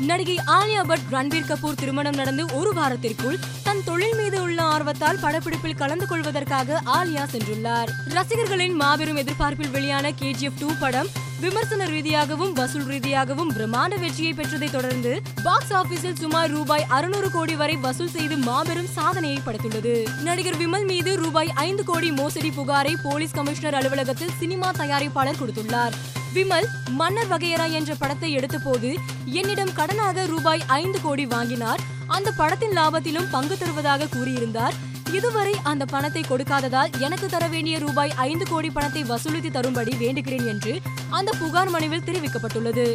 நடிகை ஆலியா பட் ரன்பீர் கபூர் திருமணம் நடந்து ஒரு வாரத்திற்குள் தன் தொழில் மீது உள்ள ஆர்வத்தால் படப்பிடிப்பில் கலந்து கொள்வதற்காக ஆலியா சென்றுள்ளார். ரசிகர்களின் மாபெரும் எதிர்பார்ப்பில் வெளியான கேஜிஎஃப் டூ படம் விமர்சன ரீதியாகவும் வசூல் ரீதியாகவும் பிரம்மாண்ட வெற்றியை பெற்றதை தொடர்ந்து பாக்ஸ் ஆபீஸில் சுமார் ரூபாய் அறுநூறு கோடி வரை வசூல் செய்து மாபெரும் சாதனையை படைத்துள்ளது. நடிகர் விமல் மீது ரூபாய் ஐந்து கோடி மோசடி புகாரை போலீஸ் கமிஷனர் அலுவலகத்தில் சினிமா தயாரிப்பாளர் கொடுத்துள்ளார். விமல் மன்னர் வகையரா என்ற படத்தை எடுத்தபோது என்னிடம் கடனாக ரூபாய் ஐந்து கோடி வாங்கினார். அந்த படத்தின் லாபத்திலும் பங்கு தருவதாக கூறியிருந்தார். இதுவரை அந்த பணத்தை கொடுக்காததால் எனக்கு தர வேண்டிய ரூபாய் ஐந்து கோடி பணத்தை வசூலித்து தரும்படி வேண்டுகிறேன் என்று அந்த புகார் மனுவில் தெரிவிக்கப்பட்டுள்ளது.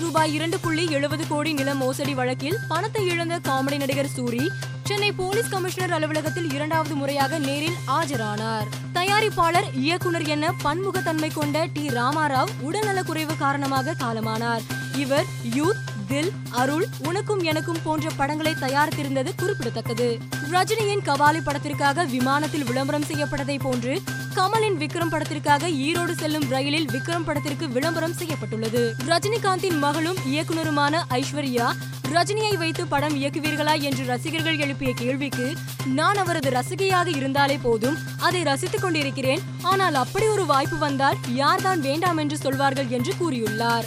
ரூபாய் இரண்டு புள்ளி எழுபது கோடி நில மோசடி வழக்கில் பணத்தை இழந்த காமெடி நடிகர் சூரி சென்னை போலீஸ் கமிஷனர் அலுவலகத்தில் இரண்டாவது முறையாக நேரில் ஆஜரானார். தயாரிப்பாளர் இயக்குனர் என பன்முகத்தன்மை கொண்ட டி. ராமாராவ் உடல்நலக்குறைவு காரணமாக காலமானார். இவர் யூத் தில் அருள் உனக்கும் எனக்கும் போன்ற படங்களை தயாரித்திருந்தது குறிப்பிடத்தக்கது. ரஜினியின் கபாலி படத்திற்காக விமானத்தில் விளம்பரம் செய்யப்பட்டதை போன்று கமலின் விக்ரம் படத்திற்காக ஈரோடு செல்லும் ரயிலில் விக்ரம் படத்திற்கு விளம்பரம் செய்யப்பட்டுள்ளது. ரஜினிகாந்தின் மகளும் இயக்குனருமான ஐஸ்வர்யா ரஜினியை வைத்து படம் இயக்குவீர்களா என்று ரசிகர்கள் எழுப்பிய கேள்விக்கு நான் அவரது ரசிகையாக இருந்தாலே போதும் அதை ரசித்துக் கொண்டிருக்கிறேன் ஆனால் அப்படி ஒரு வாய்ப்பு வந்தால் யார்தான் வேண்டாம் என்று சொல்வார்கள் என்று கூறியுள்ளார்.